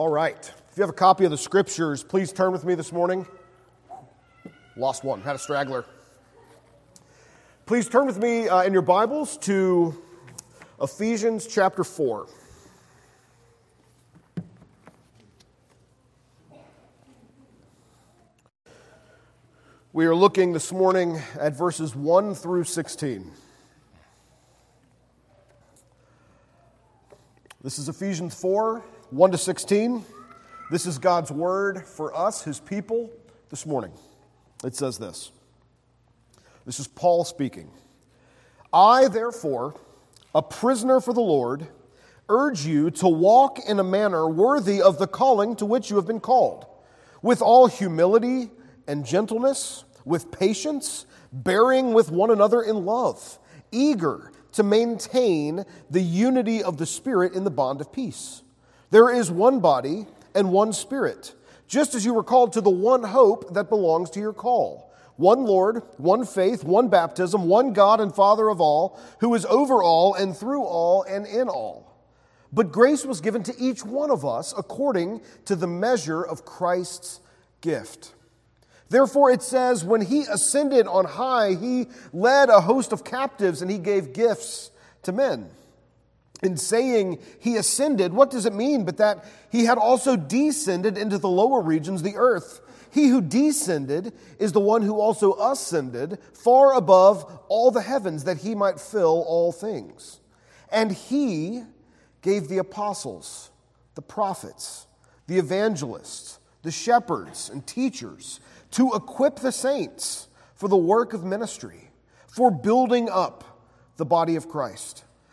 All right. If you have a copy of the scriptures, please turn with me this morning. Lost one, had a straggler. Please turn with me uh, in your Bibles to Ephesians chapter 4. We are looking this morning at verses 1 through 16. This is Ephesians 4 1 to 16. This is God's word for us, his people, this morning. It says this This is Paul speaking. I, therefore, a prisoner for the Lord, urge you to walk in a manner worthy of the calling to which you have been called, with all humility and gentleness, with patience, bearing with one another in love, eager to maintain the unity of the Spirit in the bond of peace. There is one body and one Spirit, just as you were called to the one hope that belongs to your call. One Lord, one faith, one baptism, one God and Father of all, who is over all and through all and in all. But grace was given to each one of us according to the measure of Christ's gift. Therefore, it says, when he ascended on high, he led a host of captives and he gave gifts to men in saying he ascended, what does it mean but that he had also descended into the lower regions, the earth? He who descended is the one who also ascended far above all the heavens that he might fill all things. And he gave the apostles, the prophets, the evangelists, the shepherds, and teachers to equip the saints for the work of ministry, for building up the body of Christ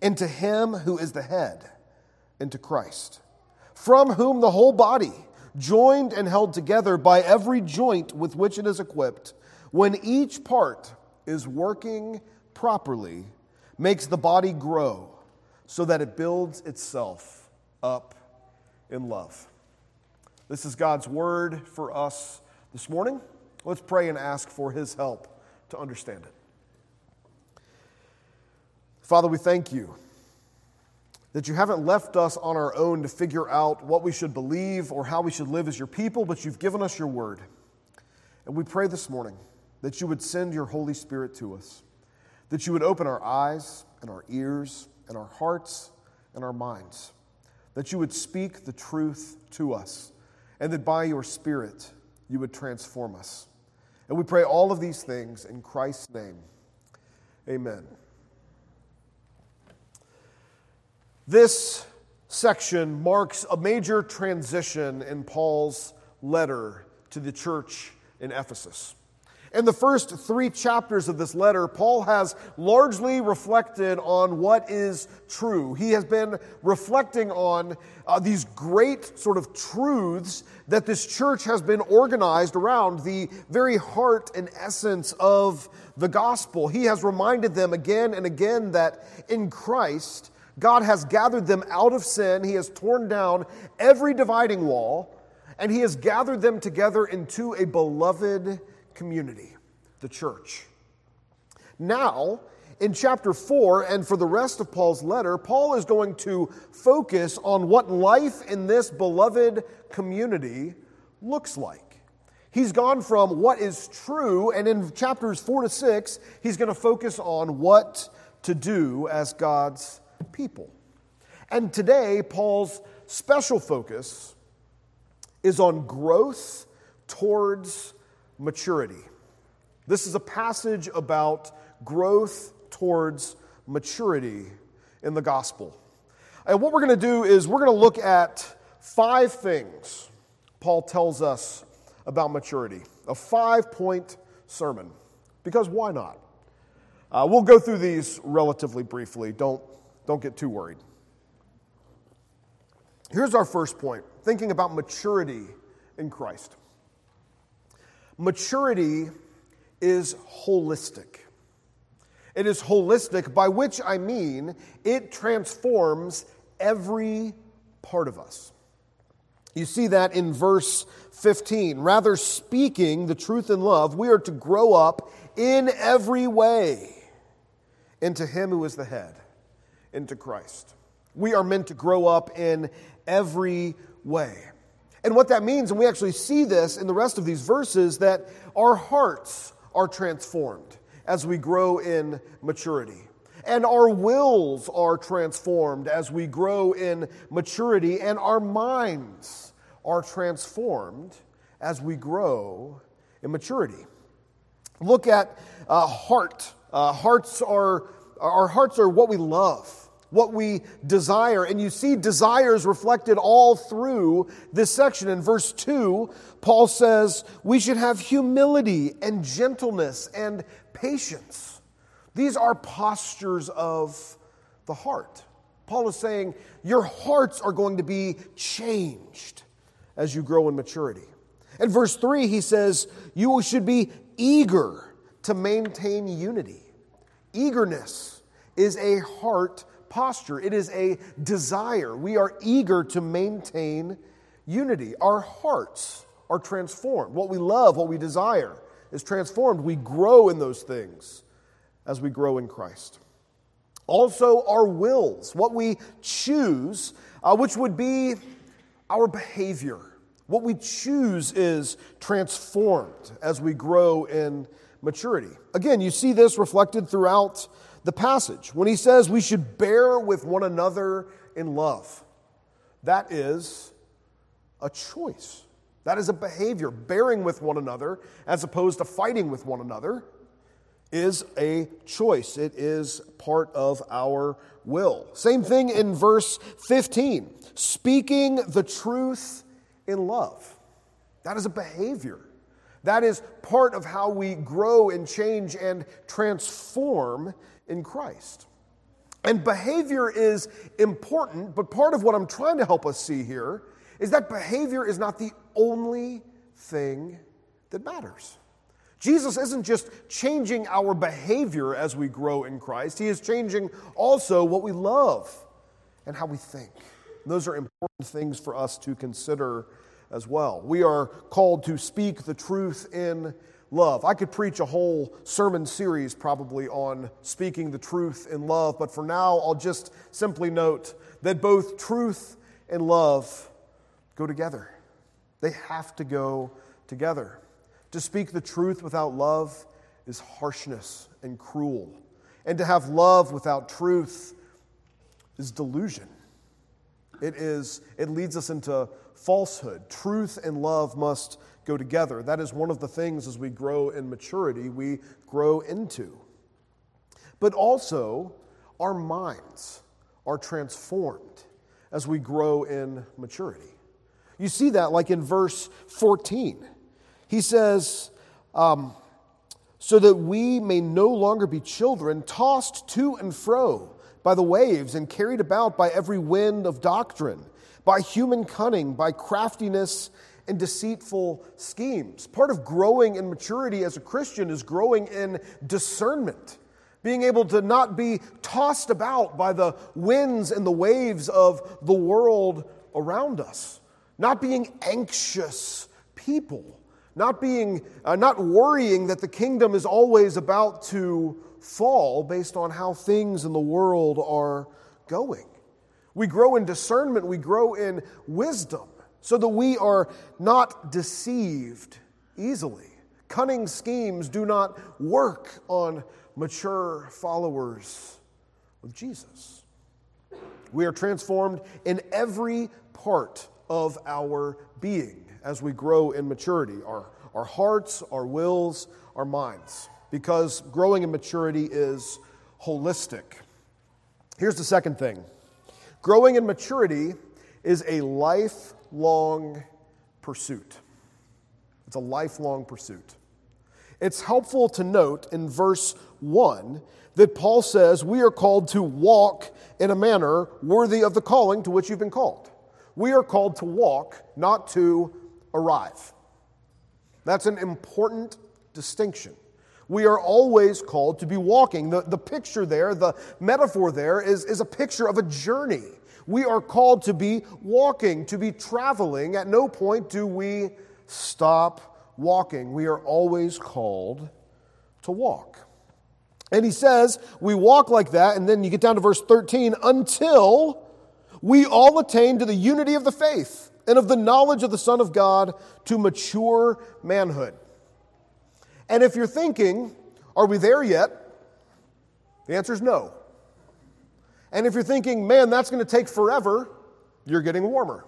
into Him who is the head, into Christ, from whom the whole body, joined and held together by every joint with which it is equipped, when each part is working properly, makes the body grow so that it builds itself up in love. This is God's word for us this morning. Let's pray and ask for His help to understand it. Father, we thank you that you haven't left us on our own to figure out what we should believe or how we should live as your people, but you've given us your word. And we pray this morning that you would send your Holy Spirit to us, that you would open our eyes and our ears and our hearts and our minds, that you would speak the truth to us, and that by your Spirit you would transform us. And we pray all of these things in Christ's name. Amen. This section marks a major transition in Paul's letter to the church in Ephesus. In the first three chapters of this letter, Paul has largely reflected on what is true. He has been reflecting on uh, these great sort of truths that this church has been organized around, the very heart and essence of the gospel. He has reminded them again and again that in Christ, God has gathered them out of sin. He has torn down every dividing wall, and He has gathered them together into a beloved community, the church. Now, in chapter 4, and for the rest of Paul's letter, Paul is going to focus on what life in this beloved community looks like. He's gone from what is true, and in chapters 4 to 6, he's going to focus on what to do as God's people. And today, Paul's special focus is on growth towards maturity. This is a passage about growth towards maturity in the gospel. And what we're going to do is we're going to look at five things Paul tells us about maturity. A five point sermon. Because why not? Uh, we'll go through these relatively briefly. Don't don't get too worried. Here's our first point thinking about maturity in Christ. Maturity is holistic. It is holistic, by which I mean it transforms every part of us. You see that in verse 15. Rather, speaking the truth in love, we are to grow up in every way into Him who is the head, into Christ. We are meant to grow up in every way. And what that means, and we actually see this in the rest of these verses, that our hearts are transformed as we grow in maturity. And our wills are transformed as we grow in maturity, and our minds are transformed as we grow in maturity. Look at uh, heart. Uh, hearts are, our hearts are what we love, what we desire. And you see desires reflected all through this section. In verse 2, Paul says we should have humility and gentleness and patience. These are postures of the heart. Paul is saying your hearts are going to be changed as you grow in maturity. In verse 3, he says, You should be eager to maintain unity. Eagerness is a heart posture, it is a desire. We are eager to maintain unity. Our hearts are transformed. What we love, what we desire, is transformed. We grow in those things as we grow in Christ. Also, our wills, what we choose, uh, which would be our behavior. What we choose is transformed as we grow in maturity. Again, you see this reflected throughout the passage when he says we should bear with one another in love. That is a choice. That is a behavior. Bearing with one another, as opposed to fighting with one another, is a choice. It is part of our will. Same thing in verse 15 speaking the truth in love. That is a behavior. That is part of how we grow and change and transform in Christ. And behavior is important, but part of what I'm trying to help us see here is that behavior is not the only thing that matters. Jesus isn't just changing our behavior as we grow in Christ, He is changing also what we love and how we think. And those are important things for us to consider as well. We are called to speak the truth in love. I could preach a whole sermon series probably on speaking the truth in love, but for now, I'll just simply note that both truth and love go together. They have to go together. To speak the truth without love is harshness and cruel. And to have love without truth is delusion. It is it leads us into falsehood. Truth and love must go together. That is one of the things as we grow in maturity we grow into. But also our minds are transformed as we grow in maturity. You see that like in verse 14. He says, um, so that we may no longer be children, tossed to and fro by the waves and carried about by every wind of doctrine, by human cunning, by craftiness and deceitful schemes. Part of growing in maturity as a Christian is growing in discernment being able to not be tossed about by the winds and the waves of the world around us not being anxious people, not being, uh, not worrying that the kingdom is always about to fall based on how things in the world are going. We grow in discernment, we grow in wisdom, so that we are not deceived easily. Cunning schemes do not work on mature followers of Jesus. We are transformed in every part of our being as we grow in maturity our, our hearts, our wills, our minds. Because growing in maturity is holistic. Here's the second thing growing in maturity is a lifelong pursuit. It's a lifelong pursuit. It's helpful to note in verse 1 that Paul says we are called to walk in a manner worthy of the calling to which you've been called. We are called to walk, not to arrive. That's an important distinction. We are always called to be walking. The, the picture there, the metaphor there, is, is a picture of a journey. We are called to be walking, to be traveling. At no point do we stop walking. We are always called to walk. And he says, we walk like that, and then you get down to verse 13, until we all attain to the unity of the faith and of the knowledge of the Son of God to mature manhood. And if you're thinking, are we there yet? The answer is no. And if you're thinking, man, that's going to take forever, you're getting warmer.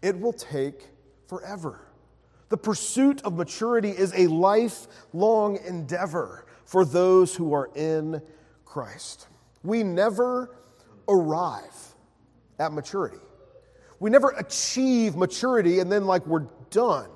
It will take forever. The pursuit of maturity is a lifelong endeavor for those who are in Christ. We never arrive at maturity. We never achieve maturity and then, like, we're done.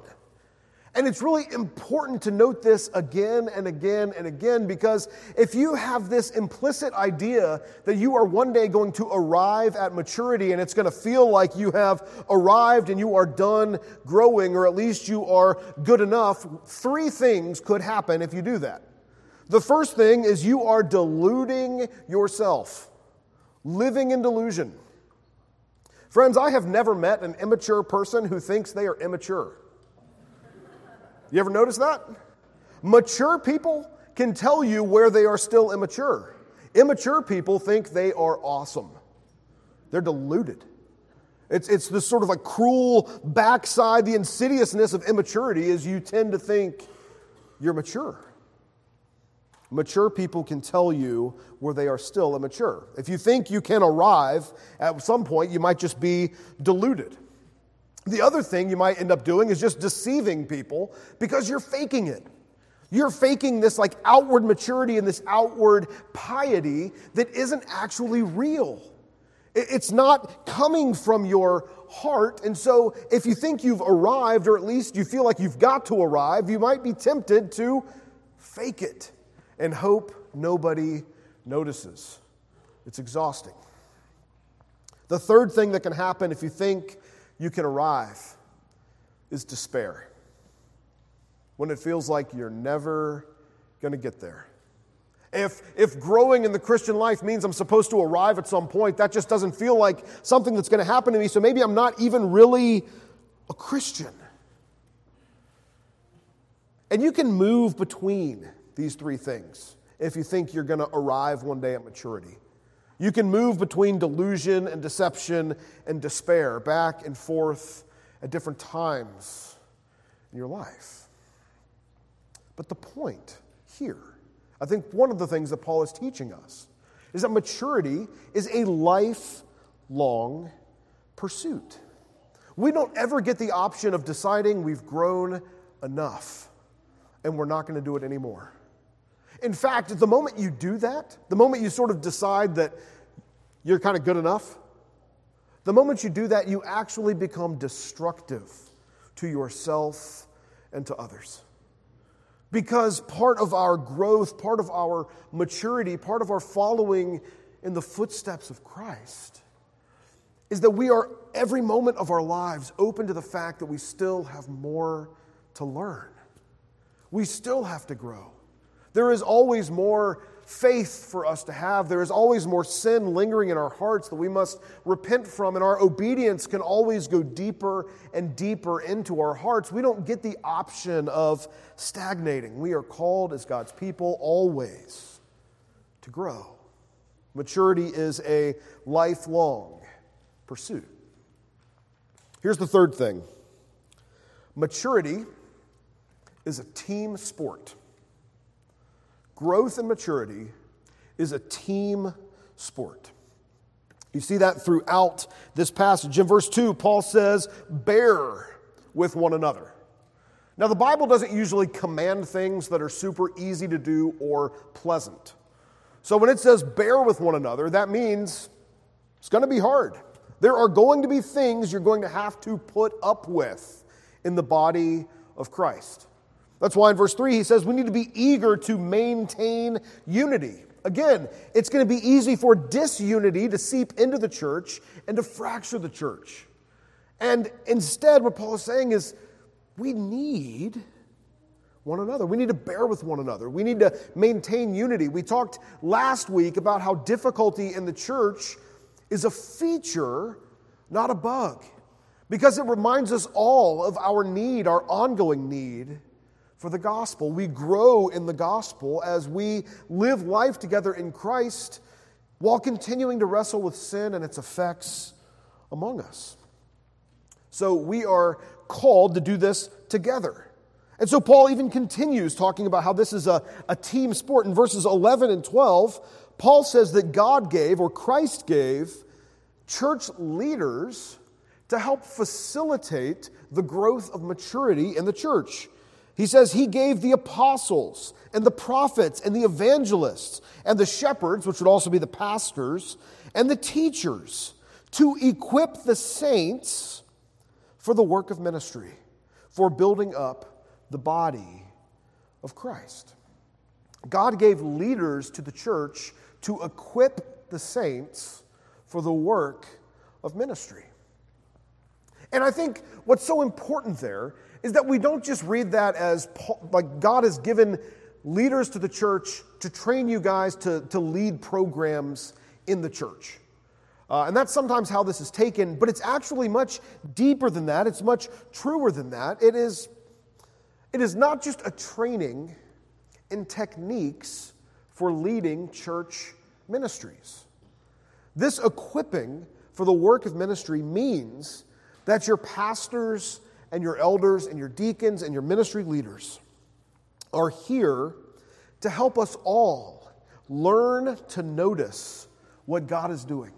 And it's really important to note this again and again and again because if you have this implicit idea that you are one day going to arrive at maturity and it's going to feel like you have arrived and you are done growing or at least you are good enough, three things could happen if you do that. The first thing is you are deluding yourself, living in delusion. Friends, I have never met an immature person who thinks they are immature. You ever notice that? Mature people can tell you where they are still immature. Immature people think they are awesome. They're deluded. It's, it's this sort of like cruel backside, the insidiousness of immaturity is you tend to think you're mature. Mature people can tell you where they are still immature. If you think you can arrive at some point, you might just be deluded. The other thing you might end up doing is just deceiving people because you're faking it. You're faking this like outward maturity and this outward piety that isn't actually real. It's not coming from your heart. And so, if you think you've arrived, or at least you feel like you've got to arrive, you might be tempted to fake it and hope nobody notices. It's exhausting. The third thing that can happen if you think you can arrive is despair. When it feels like you're never going to get there. If, if growing in the Christian life means I'm supposed to arrive at some point, that just doesn't feel like something that's going to happen to me, so maybe I'm not even really a Christian. And you can move between these three things if you think you're going to arrive one day at maturity. You can move between delusion and deception and despair back and forth at different times in your life. But the point here, I think one of the things that Paul is teaching us is that maturity is a lifelong pursuit. We don't ever get the option of deciding we've grown enough and we're not going to do it anymore. In fact, the moment you do that, the moment you sort of decide that you're kind of good enough, the moment you do that, you actually become destructive to yourself and to others. Because part of our growth, part of our maturity, part of our following in the footsteps of Christ is that we are every moment of our lives open to the fact that we still have more to learn. We still have to grow. There is always more faith for us to have. There is always more sin lingering in our hearts that we must repent from, and our obedience can always go deeper and deeper into our hearts. We don't get the option of stagnating. We are called as God's people always to grow. Maturity is a lifelong pursuit. Here's the third thing maturity is a team sport. Growth and maturity is a team sport. You see that throughout this passage. In verse 2, Paul says, Bear with one another. Now, the Bible doesn't usually command things that are super easy to do or pleasant. So when it says bear with one another, that means it's going to be hard. There are going to be things you're going to have to put up with in the body of Christ. That's why in verse 3 he says we need to be eager to maintain unity. Again, it's going to be easy for disunity to seep into the church and to fracture the church. And instead, what Paul is saying is we need one another. We need to bear with one another. We need to maintain unity. We talked last week about how difficulty in the church is a feature, not a bug, because it reminds us all of our need, our ongoing need for the gospel. We grow in the gospel as we live life together in Christ while continuing to wrestle with sin and its effects among us. So we are called to do this together. And so Paul even continues talking about how this is a, a team sport. In verses 11 and 12, Paul says that God gave, or Christ gave, church leaders to help facilitate the growth of maturity in the church. He says he gave the apostles and the prophets and the evangelists and the shepherds, which would also be the pastors, and the teachers to equip the saints for the work of ministry, for building up the body of Christ. God gave leaders to the church to equip the saints for the work of ministry. And I think what's so important there is that we don't just read that as like God has given leaders to the church to train you guys to, to lead programs in the church. Uh, and that's sometimes how this is taken, but it's actually much deeper than that. It's much truer than that. It is, it is not just a training in techniques for leading church ministries. This equipping for the work of ministry means that your pastors and your elders and your deacons and your ministry leaders are here to help us all learn to notice what God is doing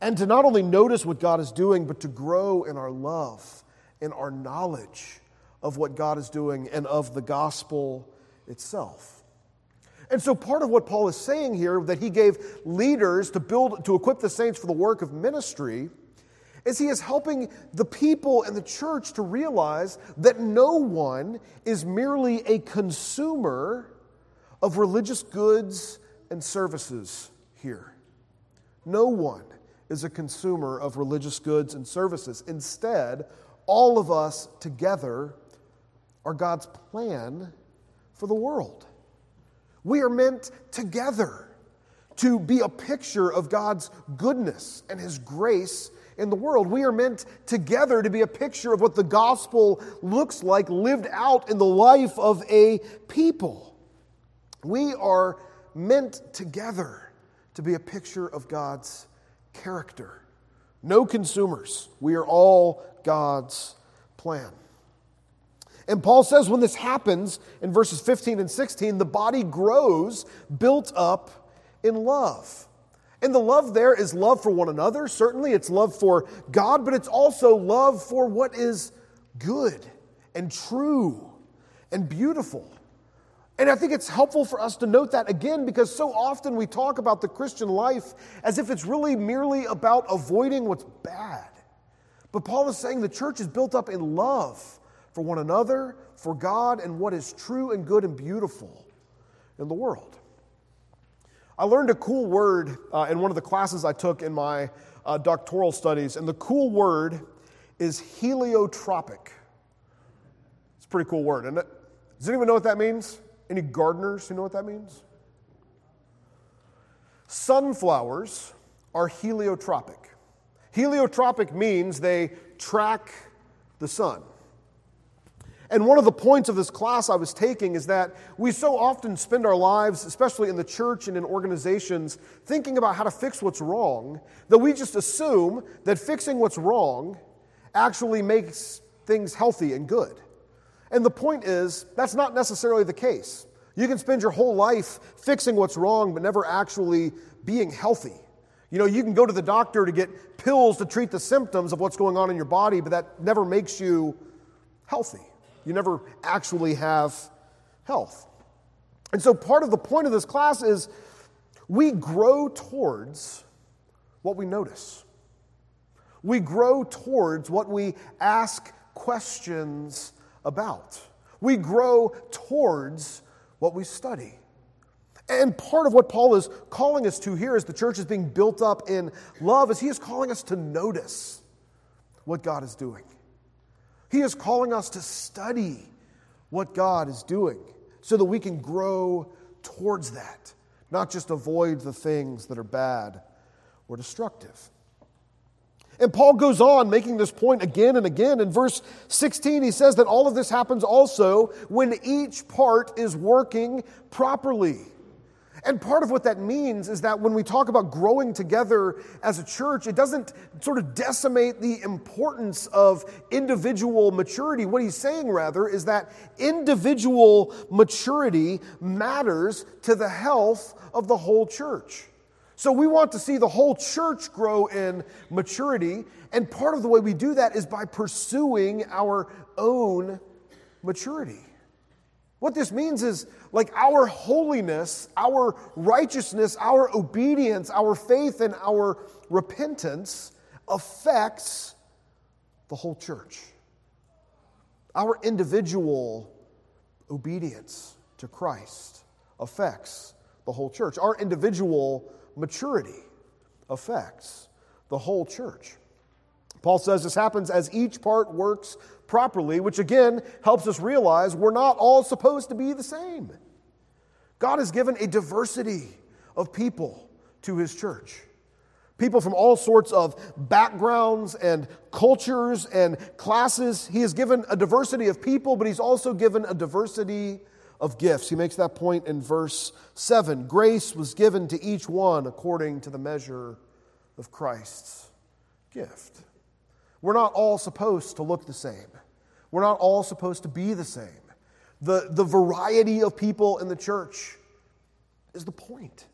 and to not only notice what God is doing, but to grow in our love, in our knowledge of what God is doing and of the gospel itself. And so, part of what Paul is saying here, that he gave leaders to build, to equip the saints for the work of ministry, is he is helping the people in the church to realize that no one is merely a consumer of religious goods and services here. No one is a consumer of religious goods and services. Instead, all of us together are God's plan for the world. We are meant together to be a picture of God's goodness and His grace in the world. We are meant together to be a picture of what the gospel looks like lived out in the life of a people. We are meant together to be a picture of God's character. No consumers. We are all God's plan. And Paul says when this happens in verses 15 and 16, the body grows built up in love. And the love there is love for one another. Certainly, it's love for God, but it's also love for what is good and true and beautiful. And I think it's helpful for us to note that again because so often we talk about the Christian life as if it's really merely about avoiding what's bad. But Paul is saying the church is built up in love for one another, for God, and what is true and good and beautiful in the world. I learned a cool word uh, in one of the classes I took in my uh, doctoral studies, and the cool word is heliotropic. It's a pretty cool word, isn't it? Does anyone know what that means? Any gardeners who know what that means? Sunflowers are heliotropic. Heliotropic means they track the sun. And one of the points of this class I was taking is that we so often spend our lives, especially in the church and in organizations, thinking about how to fix what's wrong, that we just assume that fixing what's wrong actually makes things healthy and good. And the point is, that's not necessarily the case. You can spend your whole life fixing what's wrong, but never actually being healthy. You know, you can go to the doctor to get pills to treat the symptoms of what's going on in your body, but that never makes you healthy. You never actually have health. And so, part of the point of this class is we grow towards what we notice. We grow towards what we ask questions about. We grow towards what we study. And part of what Paul is calling us to here as the church is being built up in love is he is calling us to notice what God is doing. He is calling us to study what God is doing so that we can grow towards that, not just avoid the things that are bad or destructive. And Paul goes on making this point again and again. In verse 16, he says that all of this happens also when each part is working properly. And part of what that means is that when we talk about growing together as a church, it doesn't sort of decimate the importance of individual maturity. What he's saying, rather, is that individual maturity matters to the health of the whole church. So we want to see the whole church grow in maturity, and part of the way we do that is by pursuing our own maturity. What this means is like our holiness, our righteousness, our obedience, our faith, and our repentance affects the whole church. Our individual obedience to Christ affects the whole church. Our individual maturity affects the whole church. Paul says this happens as each part works properly, which again helps us realize we're not all supposed to be the same. God has given a diversity of people to his church. People from all sorts of backgrounds and cultures and classes. He has given a diversity of people, but he's also given a diversity of gifts. He makes that point in verse 7. Grace was given to each one according to the measure of Christ's gift. We're not all supposed to look the same. We're not all supposed to be the same. The, the variety of people in the church is the point.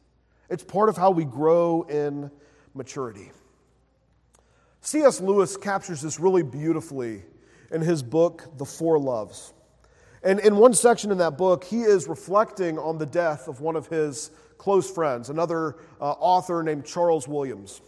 It's part of how we grow in maturity. C.S. Lewis captures this really beautifully in his book, The Four Loves. And in one section in that book, he is reflecting on the death of one of his close friends, another uh, author named Charles Williams.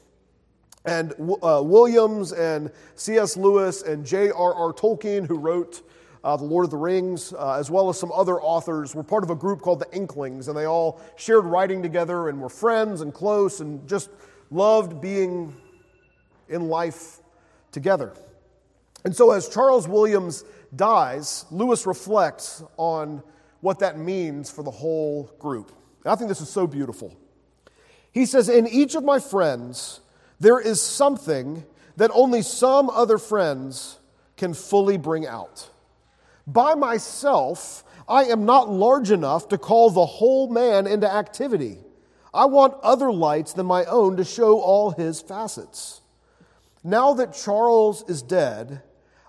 And uh, Williams and C.S. Lewis and J.R.R. Tolkien, who wrote uh, The Lord of the Rings, uh, as well as some other authors, were part of a group called the Inklings, and they all shared writing together and were friends and close and just loved being in life together. And so, as Charles Williams dies, Lewis reflects on what that means for the whole group. And I think this is so beautiful. He says, In each of my friends, there is something that only some other friends can fully bring out. By myself, I am not large enough to call the whole man into activity. I want other lights than my own to show all his facets. Now that Charles is dead,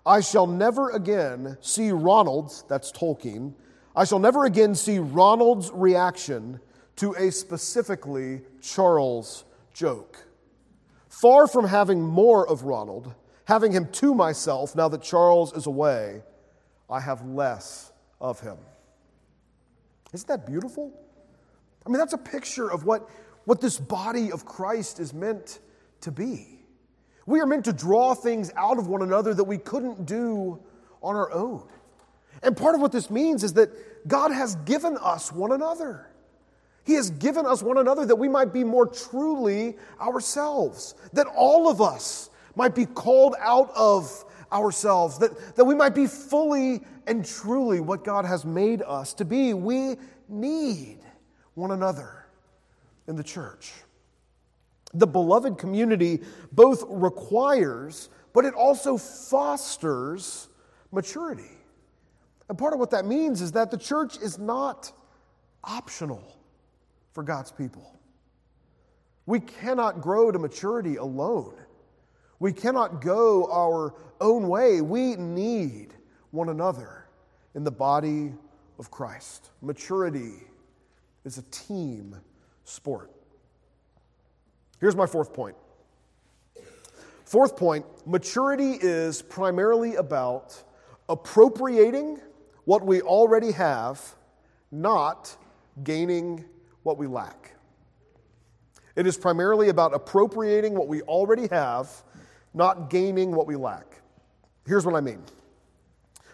I shall never again see Ronald's, that's Tolkien, I shall never again see Ronald's reaction to a specifically Charles joke. Far from having more of Ronald, having him to myself now that Charles is away, I have less of him. Isn't that beautiful? I mean, that's a picture of what, what this body of Christ is meant to be. We are meant to draw things out of one another that we couldn't do on our own. And part of what this means is that God has given us one another. He has given us one another that we might be more truly ourselves, that all of us might be called out of ourselves, that, that we might be fully and truly what God has made us to be. We need one another in the church. The beloved community both requires, but it also fosters maturity. And part of what that means is that the church is not optional for God's people. We cannot grow to maturity alone. We cannot go our own way. We need one another in the body of Christ. Maturity is a team sport. Here's my fourth point. Fourth point maturity is primarily about appropriating what we already have, not gaining what we lack. It is primarily about appropriating what we already have, not gaining what we lack. Here's what I mean.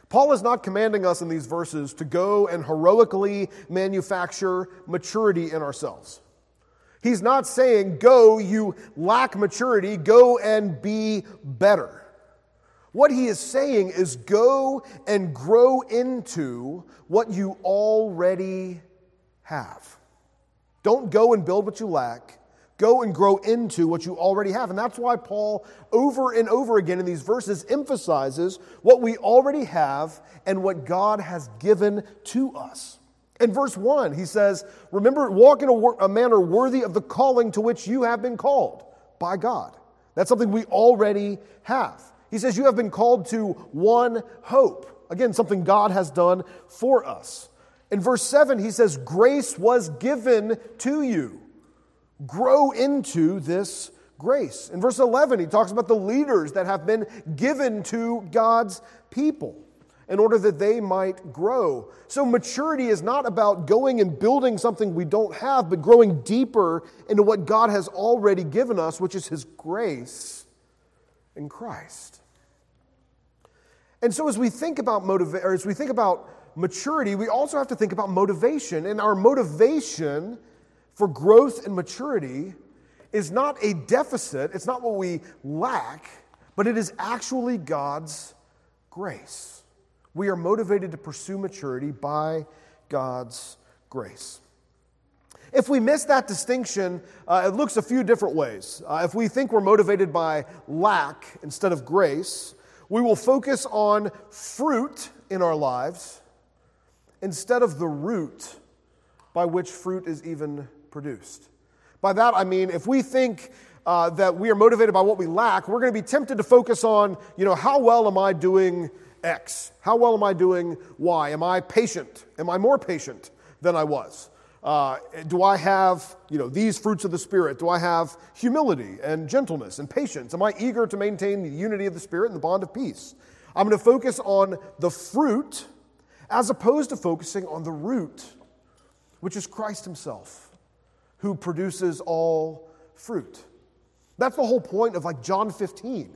Paul is not commanding us in these verses to go and heroically manufacture maturity in ourselves. He's not saying, go, you lack maturity, go and be better. What he is saying is go and grow into what you already have. Don't go and build what you lack. Go and grow into what you already have. And that's why Paul, over and over again in these verses, emphasizes what we already have and what God has given to us. In verse 1, he says, Remember, walk in a, a manner worthy of the calling to which you have been called by God. That's something we already have. He says, You have been called to one hope. Again, something God has done for us. In verse 7, he says, Grace was given to you. Grow into this grace. In verse 11, he talks about the leaders that have been given to God's people in order that they might grow. So, maturity is not about going and building something we don't have, but growing deeper into what God has already given us, which is His grace in Christ. And so as we think about motiva- or as we think about maturity, we also have to think about motivation. And our motivation for growth and maturity is not a deficit, it's not what we lack, but it is actually God's grace. We are motivated to pursue maturity by God's grace. If we miss that distinction, uh, it looks a few different ways. Uh, if we think we're motivated by lack instead of grace, we will focus on fruit in our lives instead of the root by which fruit is even produced. By that, I mean, if we think uh, that we are motivated by what we lack, we're going to be tempted to focus on, you know, how well am I doing X? How well am I doing Y? Am I patient? Am I more patient than I was? Uh, do I have, you know, these fruits of the Spirit? Do I have humility and gentleness and patience? Am I eager to maintain the unity of the Spirit and the bond of peace? I'm going to focus on the fruit as opposed to focusing on the root, which is Christ Himself, who produces all fruit. That's the whole point of like John 15,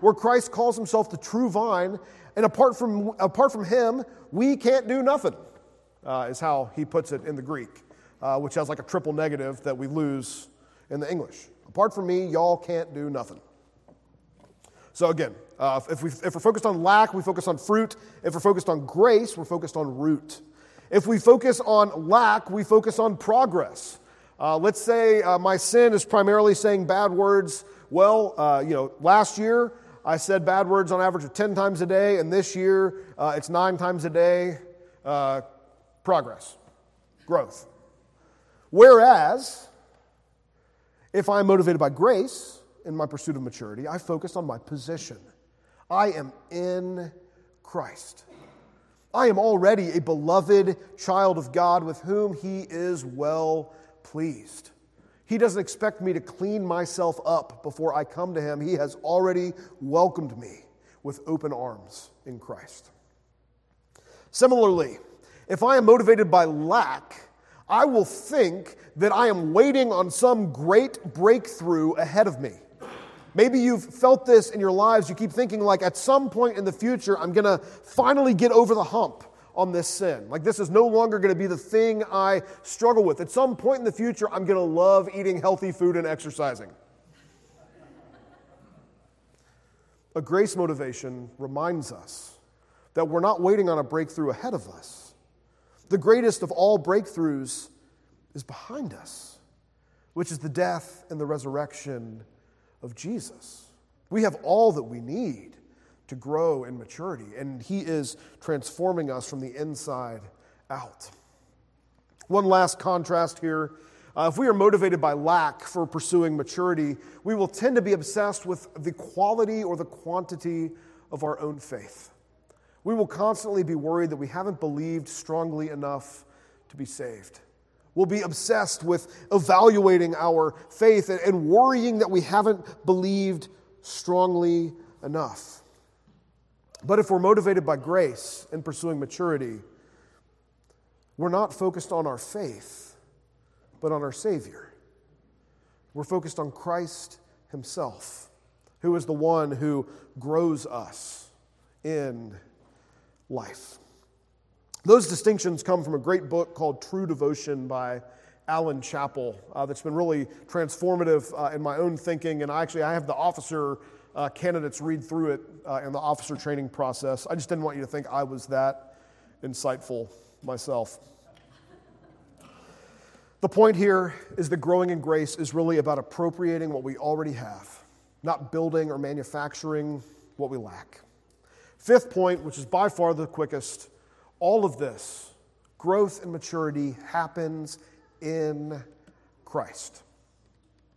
where Christ calls Himself the true vine, and apart from, apart from Him, we can't do nothing, uh, is how He puts it in the Greek uh, which has like a triple negative that we lose in the English. Apart from me, y'all can't do nothing. So again, uh, if, we, if we're focused on lack, we focus on fruit. If we're focused on grace, we're focused on root. If we focus on lack, we focus on progress. Uh, let's say uh, my sin is primarily saying bad words. Well, uh, you know, last year I said bad words on average of 10 times a day, and this year uh, it's nine times a day. Uh, progress, growth. Whereas, if I'm motivated by grace in my pursuit of maturity, I focus on my position. I am in Christ. I am already a beloved child of God with whom He is well pleased. He doesn't expect me to clean myself up before I come to Him. He has already welcomed me with open arms in Christ. Similarly, if I am motivated by lack, I will think that I am waiting on some great breakthrough ahead of me. Maybe you've felt this in your lives. You keep thinking, like, at some point in the future, I'm going to finally get over the hump on this sin. Like, this is no longer going to be the thing I struggle with. At some point in the future, I'm going to love eating healthy food and exercising. A grace motivation reminds us that we're not waiting on a breakthrough ahead of us the greatest of all breakthroughs is behind us, which is the death and the resurrection of Jesus. We have all that we need to grow in maturity, and He is transforming us from the inside out. One last contrast here. Uh, if we are motivated by lack for pursuing maturity, we will tend to be obsessed with the quality or the quantity of our own faith we will constantly be worried that we haven't believed strongly enough to be saved. We'll be obsessed with evaluating our faith and, worrying that we haven't believed strongly enough. But if we're motivated by grace and pursuing maturity, we're not focused on our faith, but on our Savior. We're focused on Christ Himself, who is the one who grows us in life. Those distinctions come from a great book called True Devotion by Allan Chapple uh, that's been really transformative uh, in my own thinking. And I actually, I have the officer uh, candidates read through it uh, in the officer training process. I just didn't want you to think I was that insightful myself. The point here is that growing in grace is really about appropriating what we already have, not building or manufacturing what we lack. Fifth point, which is by far the quickest, all of this, growth and maturity, happens in Christ.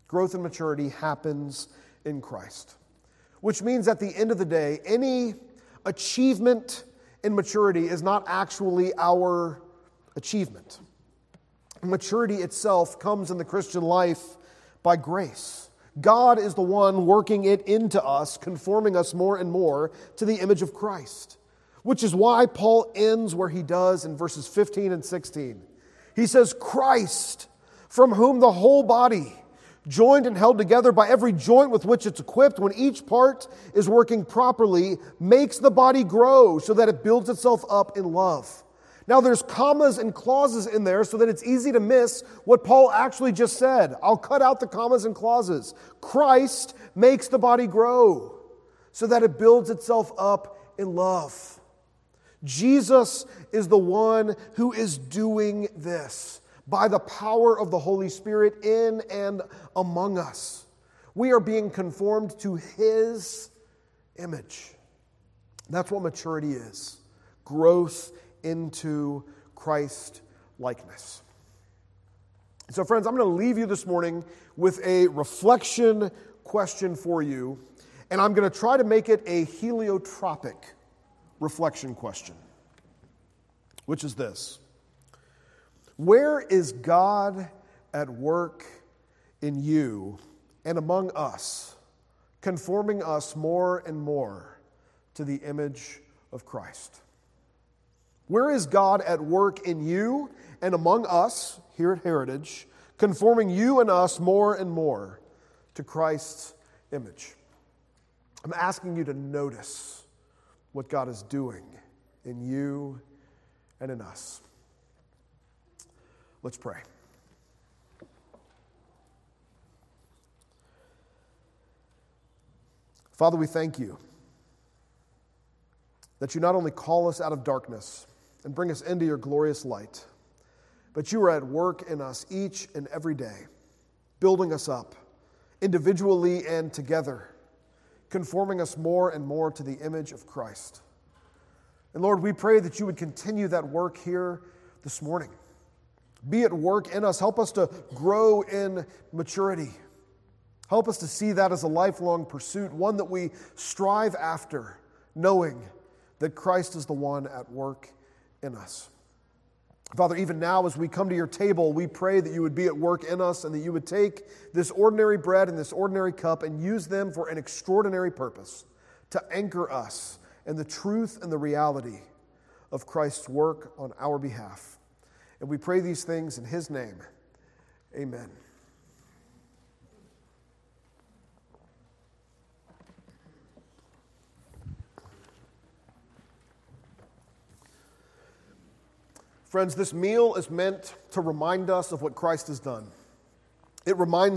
Growth and maturity happens in Christ. Which means at the end of the day, any achievement in maturity is not actually our achievement. Maturity itself comes in the Christian life by grace. God is the one working it into us, conforming us more and more to the image of Christ, which is why Paul ends where he does in verses 15 and 16. He says, Christ, from whom the whole body, joined and held together by every joint with which it's equipped, when each part is working properly, makes the body grow so that it builds itself up in love. Now, there's commas and clauses in there so that it's easy to miss what Paul actually just said. I'll cut out the commas and clauses. Christ makes the body grow so that it builds itself up in love. Jesus is the one who is doing this by the power of the Holy Spirit in and among us. We are being conformed to His image. That's what maturity is growth into Christ likeness. So, friends, I'm going to leave you this morning with a reflection question for you, and I'm going to try to make it a heliotropic reflection question, which is this Where is God at work in you and among us, conforming us more and more to the image of Christ? Where is God at work in you and among us here at Heritage, conforming you and us more and more to Christ's image? I'm asking you to notice what God is doing in you and in us. Let's pray. Father, we thank you that you not only call us out of darkness, and bring us into your glorious light. But you are at work in us each and every day, building us up individually and together, conforming us more and more to the image of Christ. And Lord, we pray that you would continue that work here this morning. Be at work in us. Help us to grow in maturity. Help us to see that as a lifelong pursuit, one that we strive after, knowing that Christ is the one at work in us. Father, even now as we come to your table, we pray that you would be at work in us and that you would take this ordinary bread and this ordinary cup and use them for an extraordinary purpose to anchor us in the truth and the reality of Christ's work on our behalf. And we pray these things in his name. Amen. Friends, this meal is meant to remind us of what Christ has done. It reminds